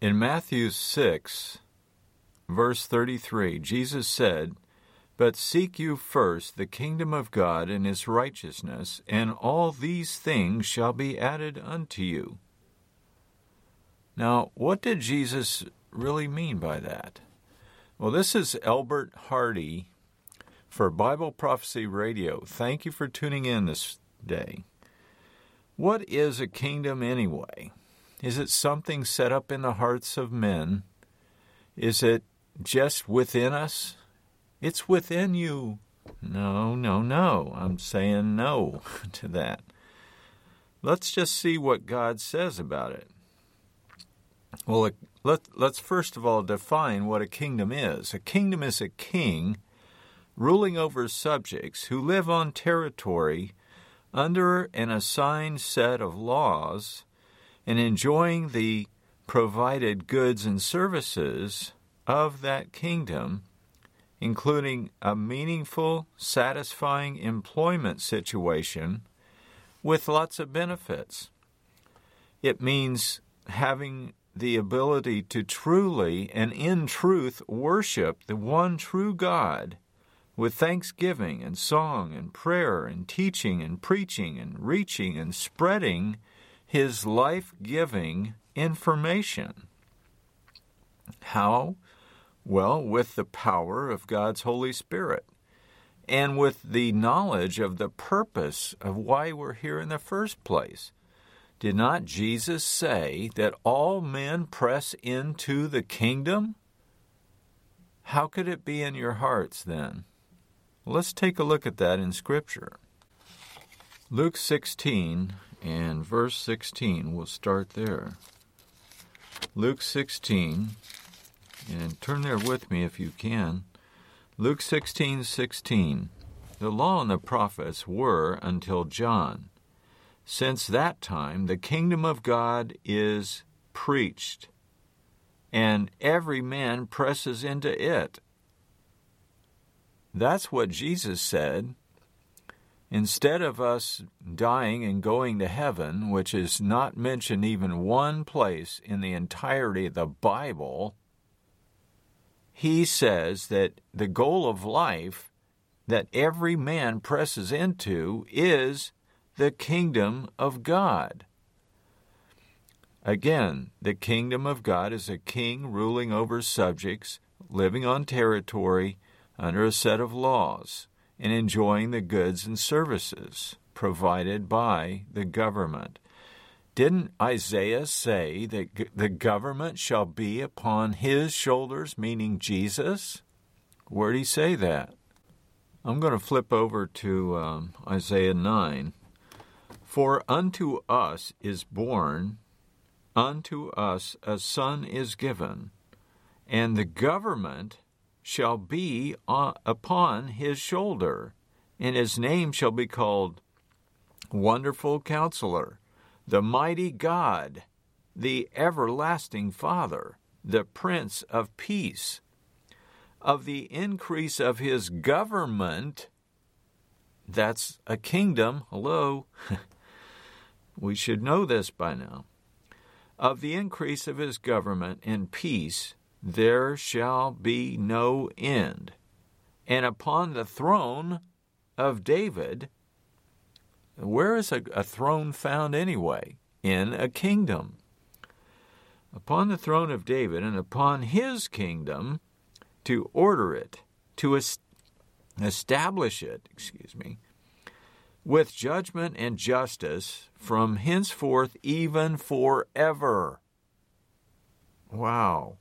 In Matthew 6, verse 33, Jesus said, But seek you first the kingdom of God and his righteousness, and all these things shall be added unto you. Now, what did Jesus really mean by that? Well, this is Albert Hardy for Bible Prophecy Radio. Thank you for tuning in this day. What is a kingdom anyway? Is it something set up in the hearts of men? Is it just within us? It's within you. No, no, no. I'm saying no to that. Let's just see what God says about it. Well, let, let's first of all define what a kingdom is. A kingdom is a king ruling over subjects who live on territory under an assigned set of laws and enjoying the provided goods and services of that kingdom, including a meaningful, satisfying employment situation with lots of benefits. It means having the ability to truly and in truth worship the one true God with thanksgiving and song and prayer and teaching and preaching and reaching and spreading his life giving information. How? Well, with the power of God's Holy Spirit and with the knowledge of the purpose of why we're here in the first place. Did not Jesus say that all men press into the kingdom? How could it be in your hearts then? Let's take a look at that in Scripture. Luke 16 and verse 16. We'll start there. Luke 16, and turn there with me if you can. Luke 16, 16. The law and the prophets were until John. Since that time, the kingdom of God is preached, and every man presses into it. That's what Jesus said Instead of us dying and going to heaven, which is not mentioned even one place in the entirety of the Bible, he says that the goal of life that every man presses into is the kingdom of God. Again, the kingdom of God is a king ruling over subjects, living on territory under a set of laws and enjoying the goods and services provided by the government. Didn't Isaiah say that the government shall be upon his shoulders, meaning Jesus? Where'd he say that? I'm going to flip over to um, Isaiah 9. For unto us is born, unto us a son is given, and the government shall be upon his shoulder, and his name shall be called Wonderful Counselor, the Mighty God, the Everlasting Father, the Prince of Peace. Of the increase of his government, that's a kingdom. Hello. we should know this by now. Of the increase of his government and peace, there shall be no end. And upon the throne of David, where is a, a, throne found anyway? In a kingdom. Upon the throne of David and upon his kingdom, to order it, to est- establish it, excuse me, with judgment and justice from henceforth even forever. Wow.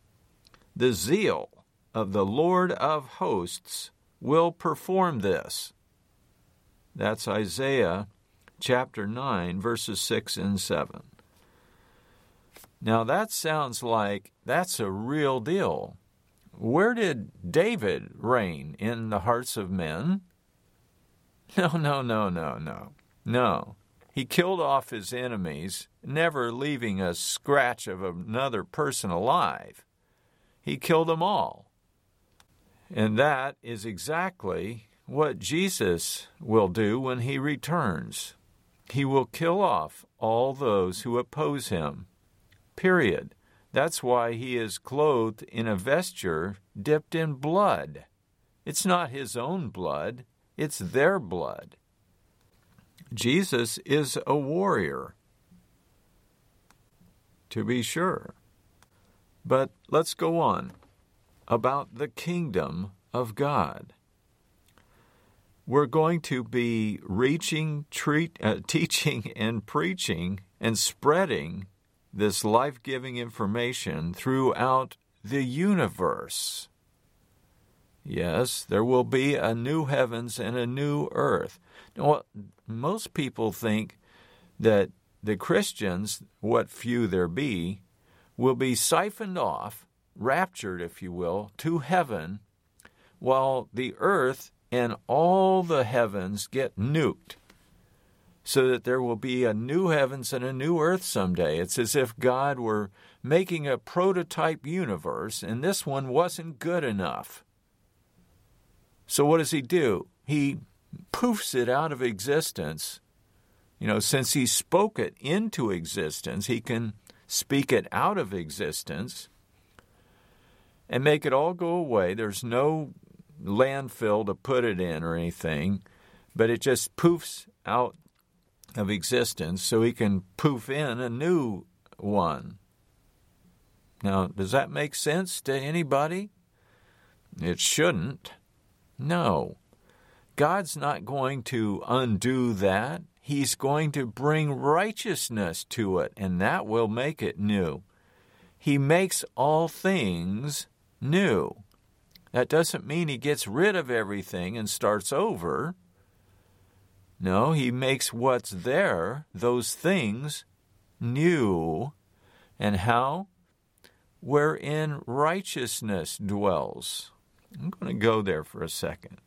The zeal of the Lord of hosts will perform this. That's Isaiah chapter 9, verses 6 and 7. Now that sounds like that's a real deal. Where did David reign? In the hearts of men? No, no, no, no, no. No. He killed off his enemies, never leaving a scratch of another person alive. He killed them all. And that is exactly what Jesus will do when he returns. He will kill off all those who oppose him. Period. That's why he is clothed in a vesture dipped in blood. It's not his own blood, it's their blood. Jesus is a warrior, to be sure. But let's go on about the kingdom of God. We're going to be reaching, treat, uh, teaching, and preaching and spreading this life giving information throughout the universe. Yes, there will be a new heavens and a new earth. Now, most people think that the Christians, what few there be, will be siphoned off, raptured, if you will, to heaven, while the earth and all the heavens get nuked so that there will be a new heavens and a new earth someday. It's as if God were making a prototype universe, and this one wasn't good enough. So, what does He do? He poofs it out of existence. You know, since He spoke it into existence, He can speak it out of existence and make it all go away. There's no landfill to put it in or anything, but it just poofs out of existence so he can poof in a new one. Now, does that make sense to anybody? It shouldn't. No. God's not going to undo that. He's going to bring righteousness to it, and that will make it new. He makes all things new. That doesn't mean he gets rid of everything and starts over. No, he makes what's there, those things, new. And how? Wherein righteousness dwells. I'm going to go there for a second.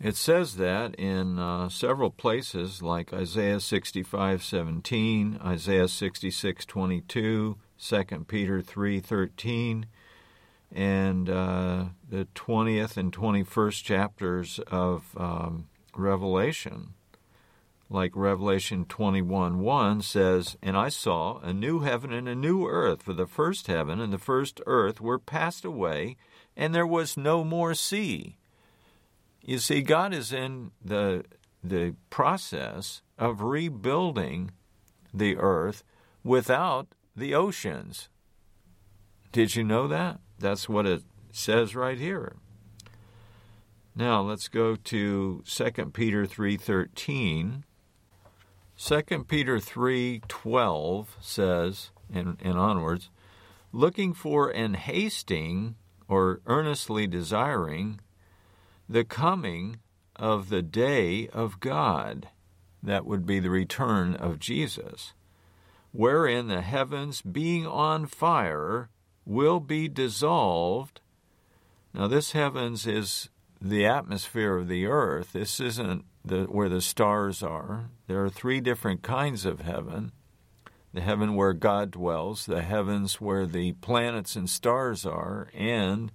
It says that in uh, several places, like Isaiah 65 17, Isaiah 66 22, 2 Peter 3 13, and uh, the 20th and 21st chapters of um, Revelation. Like Revelation 21 1 says, And I saw a new heaven and a new earth, for the first heaven and the first earth were passed away, and there was no more sea. You see, God is in the, the process of rebuilding the earth without the oceans. Did you know that? That's what it says right here. Now let's go to 2 Peter 3:13. 2 Peter 3:12 says and, and onwards, looking for and hasting or earnestly desiring the coming of the day of God. That would be the return of Jesus, wherein the heavens being on fire will be dissolved. Now, this heavens is the atmosphere of the earth. This isn't the, where the stars are. There are three different kinds of heaven the heaven where God dwells, the heavens where the planets and stars are, and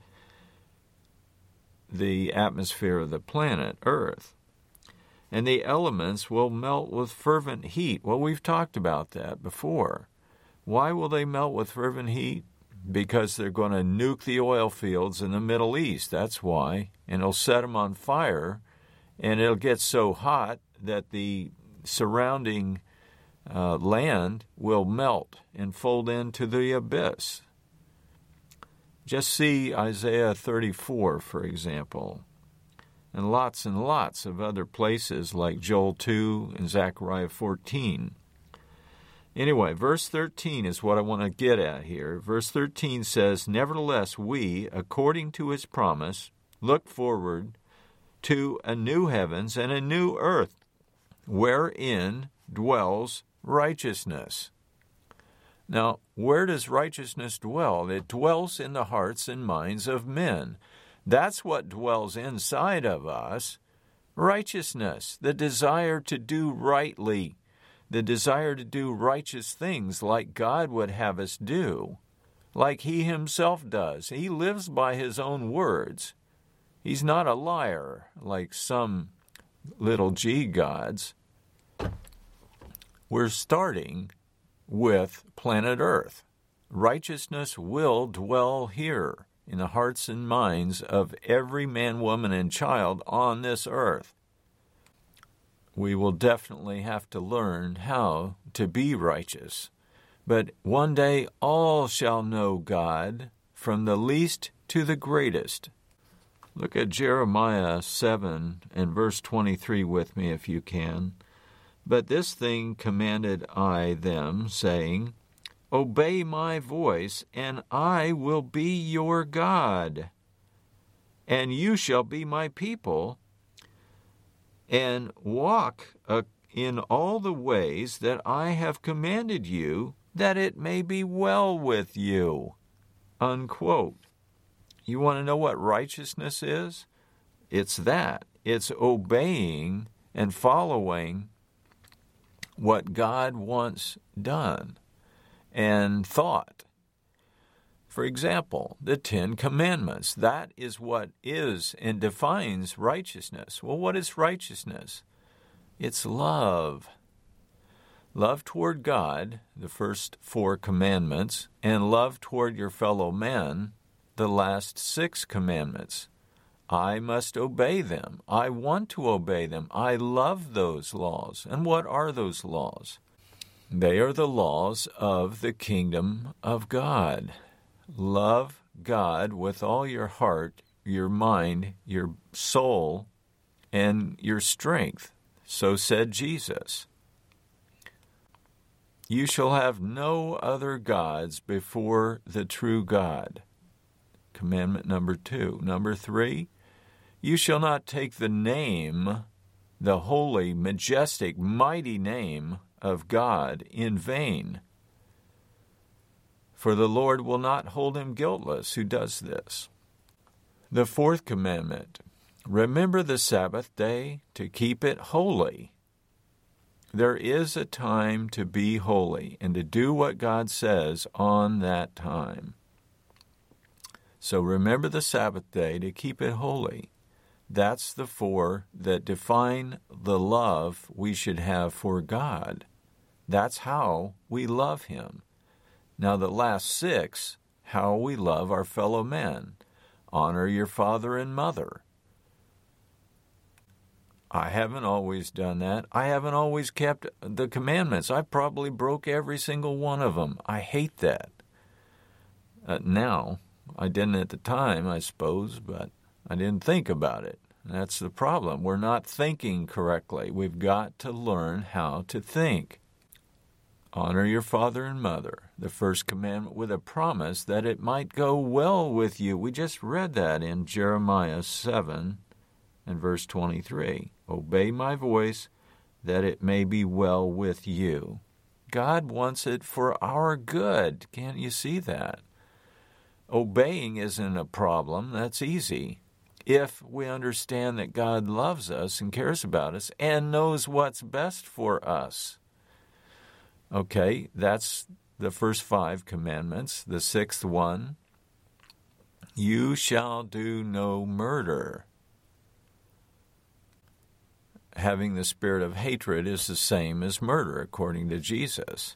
the atmosphere of the planet Earth. And the elements will melt with fervent heat. Well, we've talked about that before. Why will they melt with fervent heat? because they're going to nuke the oil fields in the Middle East. That's why. And it'll set them on fire, and it'll get so hot that the surrounding uh, land will melt and fold into the abyss. Just see Isaiah 34, for example, and lots and lots of other places like Joel 2 and Zechariah 14. Anyway, verse 13 is what I want to get at here. Verse 13 says, Nevertheless, we, according to his promise, look forward to a new heavens and a new earth, wherein dwells righteousness. Now, where does righteousness dwell? It dwells in the hearts and minds of men. That's what dwells inside of us righteousness, the desire to do rightly the desire to do righteous things like God would have us do, like He Himself does. He lives by His own words. He's not a liar like some little g gods. We're starting with planet Earth. righteousness will dwell here in the hearts and minds of every man, woman, and child on this earth. We will definitely have to learn how to be righteous. But one day all shall know God, from the least to the greatest. Look at Jeremiah 7 and verse 23 with me if you can. But this thing commanded I them, saying, Obey my voice, and I will be your God, and you shall be my people, and walk uh, in all the ways that I have commanded you, that it may be well with you. Unquote. You want to know what righteousness is? It's that. It's obeying and following what God wants done and thought. For example, the Ten Commandments. That is what is and defines righteousness. Well, what is righteousness? It's love. Love toward God, the first four commandments, and love toward your fellow men, the last six commandments. I must obey them. I want to obey them. I love those laws. And what are those laws? They are the laws of the kingdom of God. Love God with all your heart, your mind, your soul, and your strength. So said Jesus. You shall have no other gods before the true God. Commandment number two. Number three, you shall not take the name, the holy, majestic, mighty name of God in vain. For the Lord will not hold him guiltless who does this. The fourth commandment Remember the Sabbath day to keep it holy. There is a time to be holy and to do what God says on that time. So remember the Sabbath day to keep it holy. That's the four that define the love we should have for God. That's how we love Him. Now, the last six, how we love our fellow men. Honor your father and mother. I haven't always done that. I haven't always kept the commandments. I probably broke every single one of them. I hate that. Uh, now, I didn't at the time, I suppose, but I didn't think about it. That's the problem. We're not thinking correctly. We've got to learn how to think. Honor your father and mother, the first commandment with a promise that it might go well with you. We just read that in Jeremiah 7 and verse 23. Obey my voice that it may be well with you. God wants it for our good. Can't you see that? Obeying isn't a problem, that's easy. If we understand that God loves us and cares about us and knows what's best for us. Okay, that's the first five commandments. The sixth one you shall do no murder. Having the spirit of hatred is the same as murder, according to Jesus.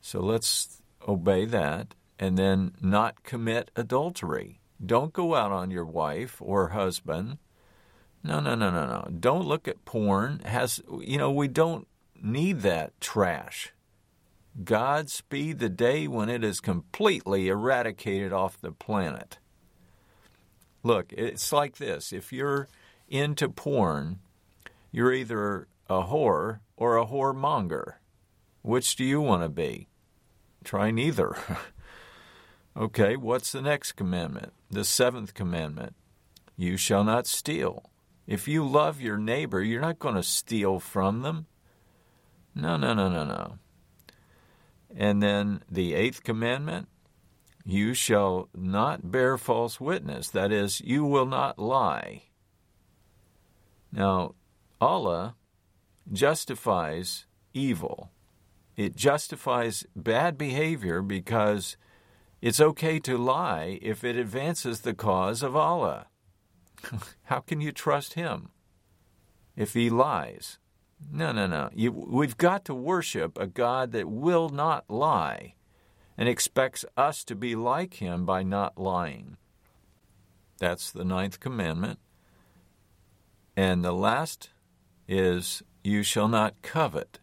So let's obey that and then not commit adultery. Don't go out on your wife or husband. No, no, no, no, no. Don't look at porn. Has you know, we don't need that trash. God speed the day when it is completely eradicated off the planet. Look, it's like this. If you're into porn, you're either a whore or a whoremonger. Which do you want to be? Try neither. okay, what's the next commandment? The seventh commandment You shall not steal. If you love your neighbor, you're not going to steal from them. No, no, no, no, no. And then the eighth commandment you shall not bear false witness. That is, you will not lie. Now, Allah justifies evil. It justifies bad behavior because it's okay to lie if it advances the cause of Allah. How can you trust Him if He lies? No, no, no. You, we've got to worship a God that will not lie. and expects us to be like him by not lying. That's the ninth commandment. And the last is, You shall not covet.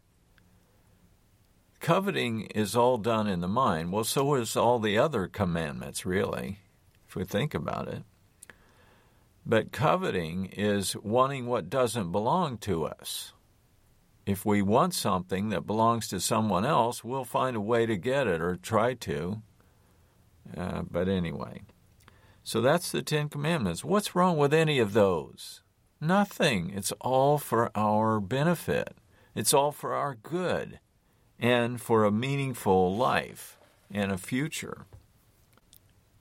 Coveting is all done in the mind. Well, so is all the other commandments, really, if we think about it. But coveting is wanting what doesn't belong to us. If we want something that belongs to someone else, we'll find a way to get it or try to. Uh, but anyway, so that's the Ten Commandments. What's wrong with any of those? Nothing. It's all for our benefit, it's all for our good and for a meaningful life and a future.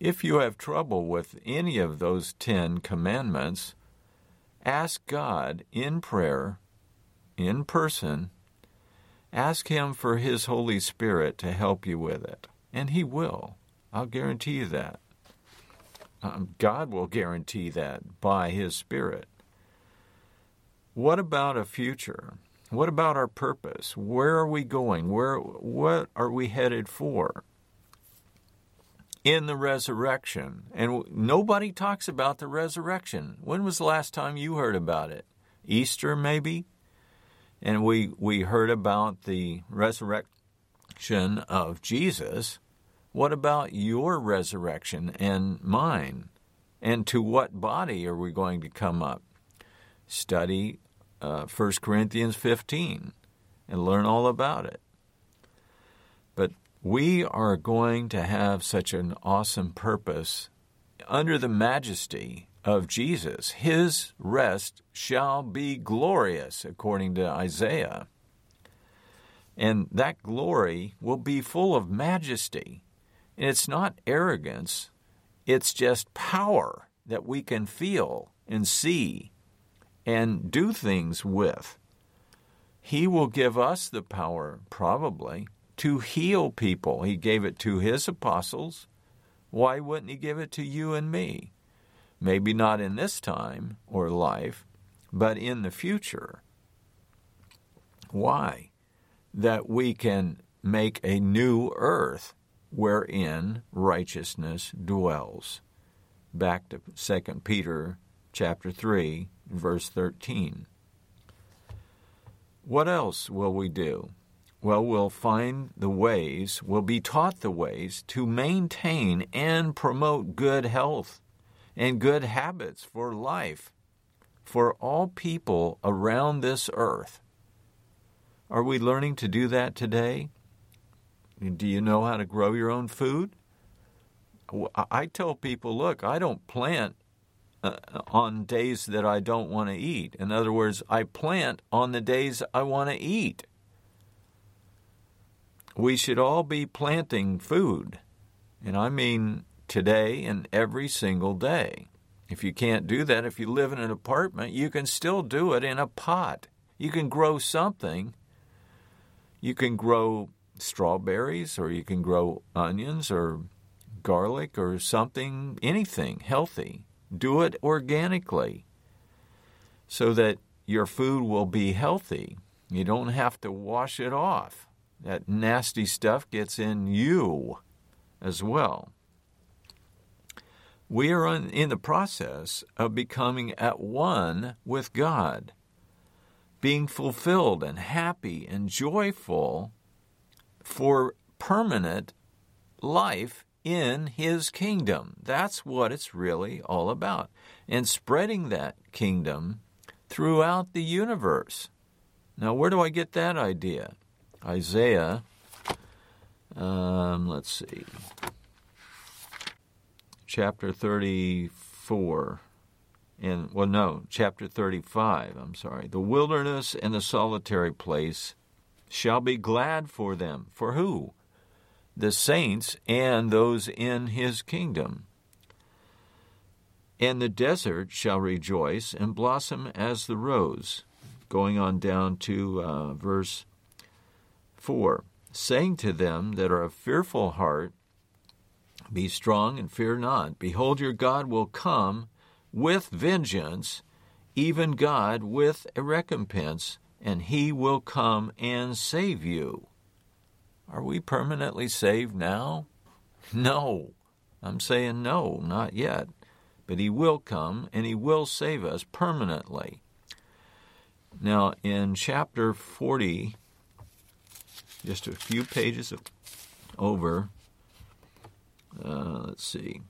If you have trouble with any of those Ten Commandments, ask God in prayer, in person, ask Him for His Holy Spirit to help you with it, and He will. I'll guarantee you that. Um, God will guarantee that by His Spirit. What about a future? What about our purpose? Where are we going? Where what are we headed for? in the resurrection. And nobody talks about the resurrection. When was the last time you heard about it? Easter, maybe? And we, we heard about the resurrection of Jesus. What about your resurrection and mine? And to what body are we going to come up? Study uh, 1 Corinthians 15 and learn all about it. But we are going to have such an awesome purpose under the majesty of Jesus. His rest shall be glorious, according to Isaiah. And that glory will be full of majesty. And it's not arrogance, it's just power that we can feel and see and do things with. He will give us the power, probably, to heal people. He gave it to his apostles. Why wouldn't he give it to you and me? Maybe not in this time or life, but in the future. Why? That we can make a new earth wherein righteousness dwells. Back to 2 Peter chapter 3 verse 13. What else will we do? Well, we'll find the ways, we'll be taught the ways to maintain and promote good health and good habits for life for all people around this earth. Are we learning to do that today? Do you know how to grow your own food? I tell people, look, I don't plant uh, on days that I don't want to eat. In other words, I plant on the days I want to eat we should all be planting food. And I mean today and every single day. If you can't do that, if you live in an apartment, you can still do it in a pot. You can grow something. You can grow strawberries, or you can grow onions, or garlic, or something, anything healthy. Do it organically so that your food will be healthy. You don't have to wash it off that nasty stuff gets in you as well. We are in the process of becoming at one with God, being fulfilled and happy and joyful for permanent life in His kingdom. That's what it's really all about. And spreading that kingdom throughout the universe. Now, where do I get that idea? Isaiah, um, let's see, chapter 34. And, well, no, chapter 35, I'm sorry. The wilderness and the solitary place shall be glad for them. For who? The saints and those in his kingdom. And the desert shall rejoice and blossom as the rose. Going on down to uh, verse 4 saying to them that are of fearful heart, Be strong and fear not. Behold, your God will come with vengeance, even God with a recompense, and he will come and save you. Are we permanently saved now? No. I'm saying no, not yet. But He will come and He will save us permanently. Now, in chapter 40, just a few pages over, uh, let's see,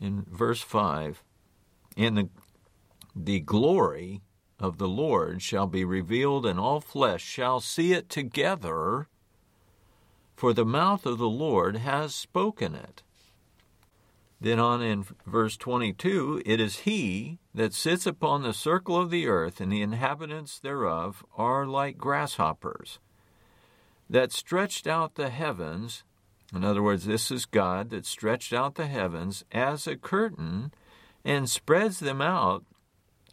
in verse 5, in the, the glory of the Lord shall be revealed, and all flesh shall see it together, for the mouth of the Lord has spoken it. Then on in verse 22, it is he that sits upon the circle of the earth, and the inhabitants thereof are like grasshoppers, that stretched out the heavens. In other words, this is God that stretched out the heavens as a curtain and spreads them out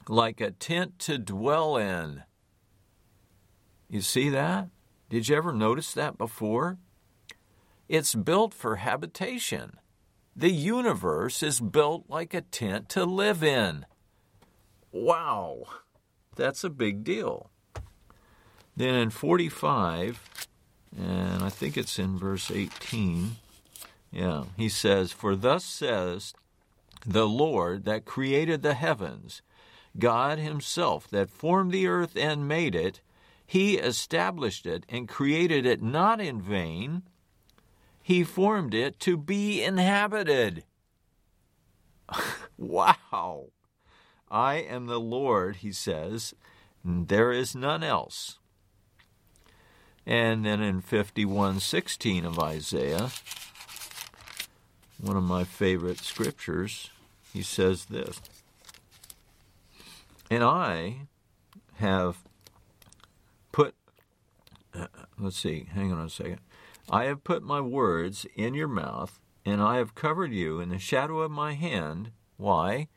like a tent to dwell in. You see that? Did you ever notice that before? It's built for habitation. The universe is built like a tent to live in. Wow, that's a big deal. Then in 45, and I think it's in verse 18, yeah, he says, For thus says the Lord that created the heavens God Himself that formed the earth and made it, He established it and created it not in vain. He formed it to be inhabited. wow! I am the Lord, he says, and there is none else. And then in 51:16 of Isaiah, one of my favorite scriptures, he says this. And I have put, uh, let's see, hang on a second. I have put my words in your mouth, and I have covered you in the shadow of my hand. Why?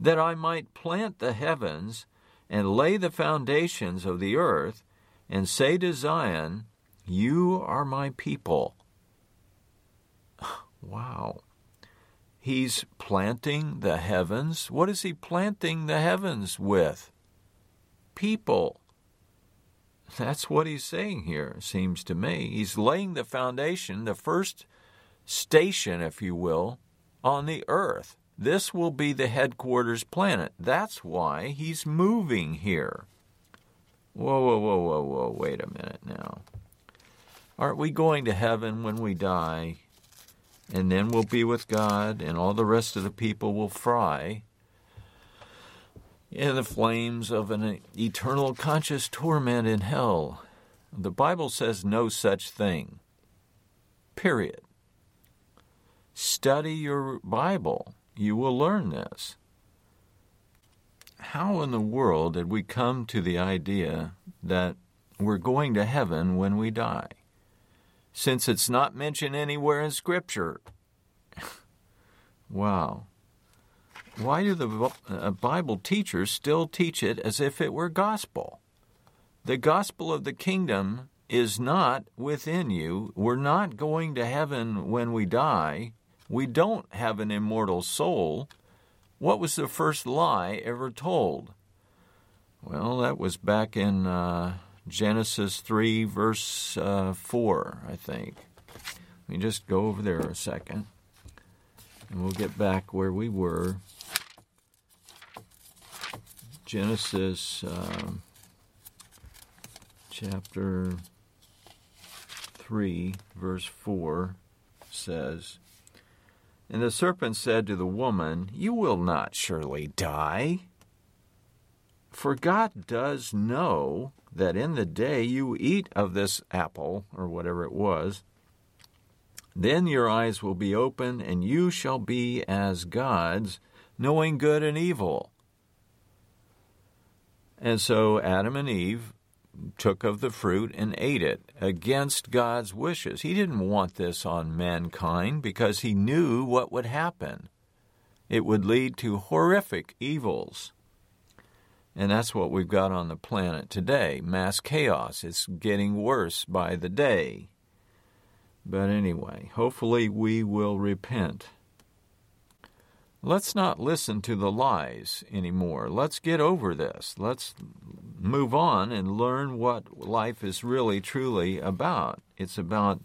That I might plant the heavens and lay the foundations of the earth, and say to Zion, You are my people. wow. He's planting the heavens. What is he planting the heavens with? People. That's what he's saying here, seems to me. He's laying the foundation, the first station, if you will, on the earth. This will be the headquarters planet. That's why he's moving here. Whoa, whoa, whoa, whoa, whoa, wait a minute now. Aren't we going to heaven when we die? and then we'll be with God, and all the rest of the people will fry in the flames of an eternal conscious torment in hell. The Bible says no such thing. Period. Study your Bible. You will learn this. How in the world did we come to the idea that we're going to heaven when we die? since it's not mentioned anywhere in Scripture. wow. Why do the uh, Bible teachers still teach it as if it were gospel? The gospel of the kingdom is not within you. We're not going to heaven when we die. We don't have an immortal soul. What was the first lie ever told? Well, that was back in uh, Genesis 3, verse uh, 4, I think. Let me just go over there a second, and we'll get back where we were. Genesis um, chapter 3, verse 4 says, And the serpent said to the woman, You will not surely die. For God does know that in the day you eat of this apple, or whatever it was, then your eyes will be open, and you shall be as gods, knowing good and evil. And so Adam and Eve took of the fruit and ate it against God's wishes. He didn't want this on mankind because he knew what would happen. It would lead to horrific evils. And that's what we've got on the planet today mass chaos. It's getting worse by the day. But anyway, hopefully we will repent. Let's not listen to the lies anymore. Let's get over this. Let's move on and learn what life is really truly about. It's about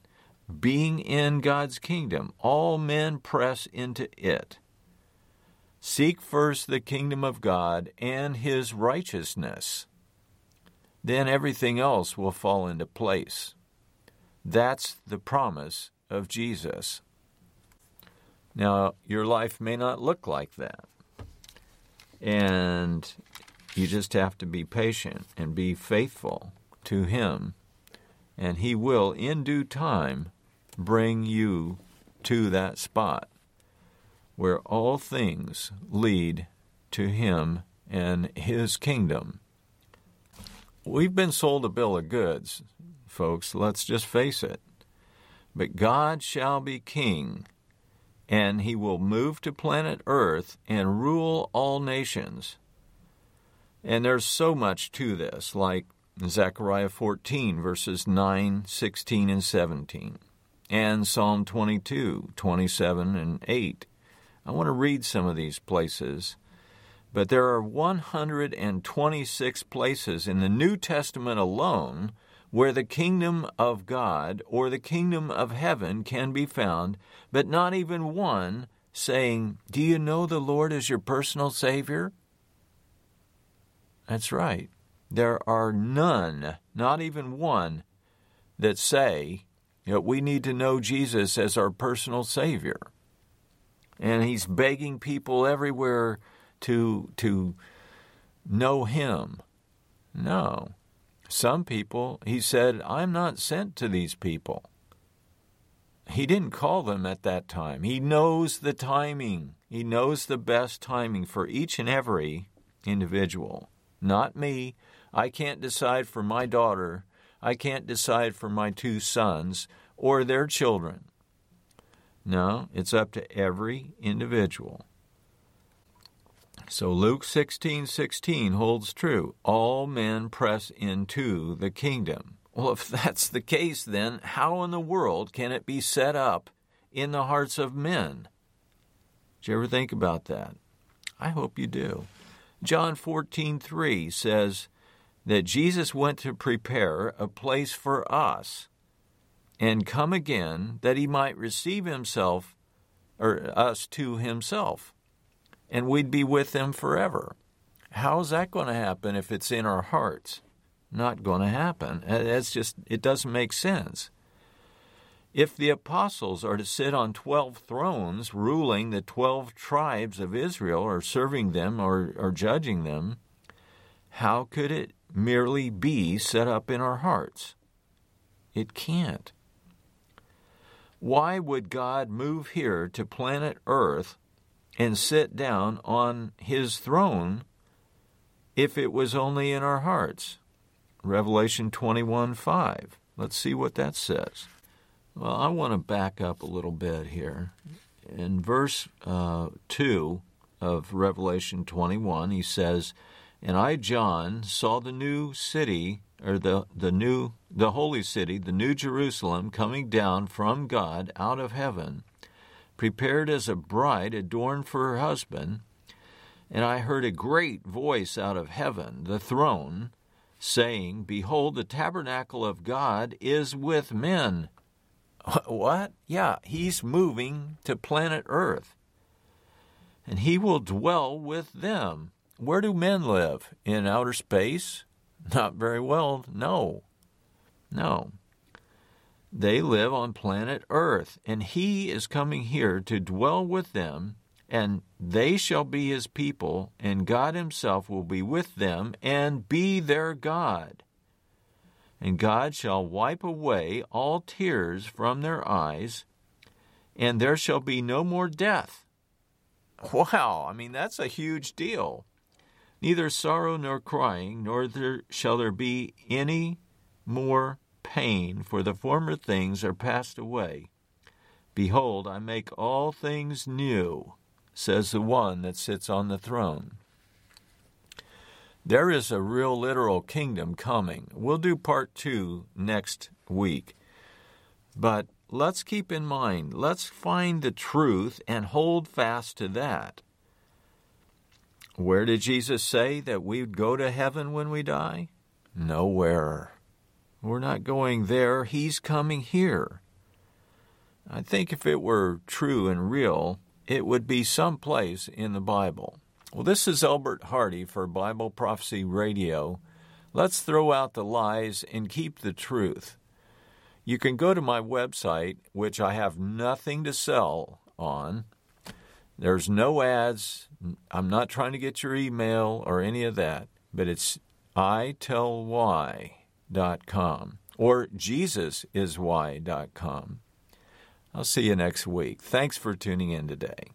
being in God's kingdom. All men press into it. Seek first the kingdom of God and his righteousness. Then everything else will fall into place. That's the promise of Jesus. Now, your life may not look like that. And you just have to be patient and be faithful to Him. And He will, in due time, bring you to that spot where all things lead to Him and His kingdom. We've been sold a bill of goods, folks, let's just face it. But God shall be king and he will move to planet Earth and rule all nations. And there's so much to this, like Zechariah 14, verses 9, 16, and 17, and Psalm 22, 27, and 8. I want to read some of these places, but there are 126 places in the New Testament alone where the kingdom of God or the kingdom of heaven can be found, but not even one saying, Do you know the Lord as your personal Savior? That's right. There are none, not even one, that say that we need to know Jesus as our personal Savior. And He's begging people everywhere to, to know Him. No. Some people, he said, I'm not sent to these people. He didn't call them at that time. He knows the timing. He knows the best timing for each and every individual. Not me. I can't decide for my daughter. I can't decide for my two sons or their children. No, it's up to every individual. So Luke 16:16 16 holds true. All men press into the kingdom. Well, if that's the case, then how in the world can it be set up in the hearts of men? Did you ever think about that? I hope you do. John 14:3 says that Jesus went to prepare a place for us and come again that he might receive himself or us to himself and we'd be with them forever. How's that going to happen if it's in our hearts? Not going to happen. Uh, that's just, it doesn't make sense. If the apostles are to sit on 12 thrones ruling the 12 tribes of Israel or serving them or, or judging them, how could it merely be set up in our hearts? It can't. Why would God move here to planet Earth and sit down on his throne if it was only in our hearts. Revelation 21 5. Let's see what that says. Well, I want to back up a little bit here. In verse uh, 2 of Revelation 21, he says, And I, John, saw the new city, or the, the new, the holy city, the new Jerusalem, coming down from God out of heaven prepared as a bride adorned for her husband. And I heard a great voice out of heaven, the throne, saying, Behold, the tabernacle of God is with men. What? Yeah, he's moving to planet Earth. And he will dwell with them. Where do men live? In outer space? Not very well, no. No. They live on planet Earth, and He is coming here to dwell with them, and they shall be His people, and God Himself will be with them and be their God. And God shall wipe away all tears from their eyes, and there shall be no more death. Wow, I mean, that's a huge deal. Neither sorrow nor crying, nor there shall there be any more pain, for the former things are passed away. Behold, I make all things new, says the one that sits on the throne. There is a real literal kingdom coming. We'll do part two next week. But let's keep in mind, let's find the truth and hold fast to that. Where did Jesus say that we'd go to heaven when we die? Nowhere. We're not going there, He's coming here. I think if it were true and real, it would be someplace in the Bible. Well, this is Albert Hardy for Bible Prophecy Radio. Let's throw out the lies and keep the truth. You can go to my website, which I have nothing to sell on. There's no ads. I'm not trying to get your email or any of that, but it's itellwhy.com or jesusiswhy.com. I'll see you next week. Thanks for tuning in today.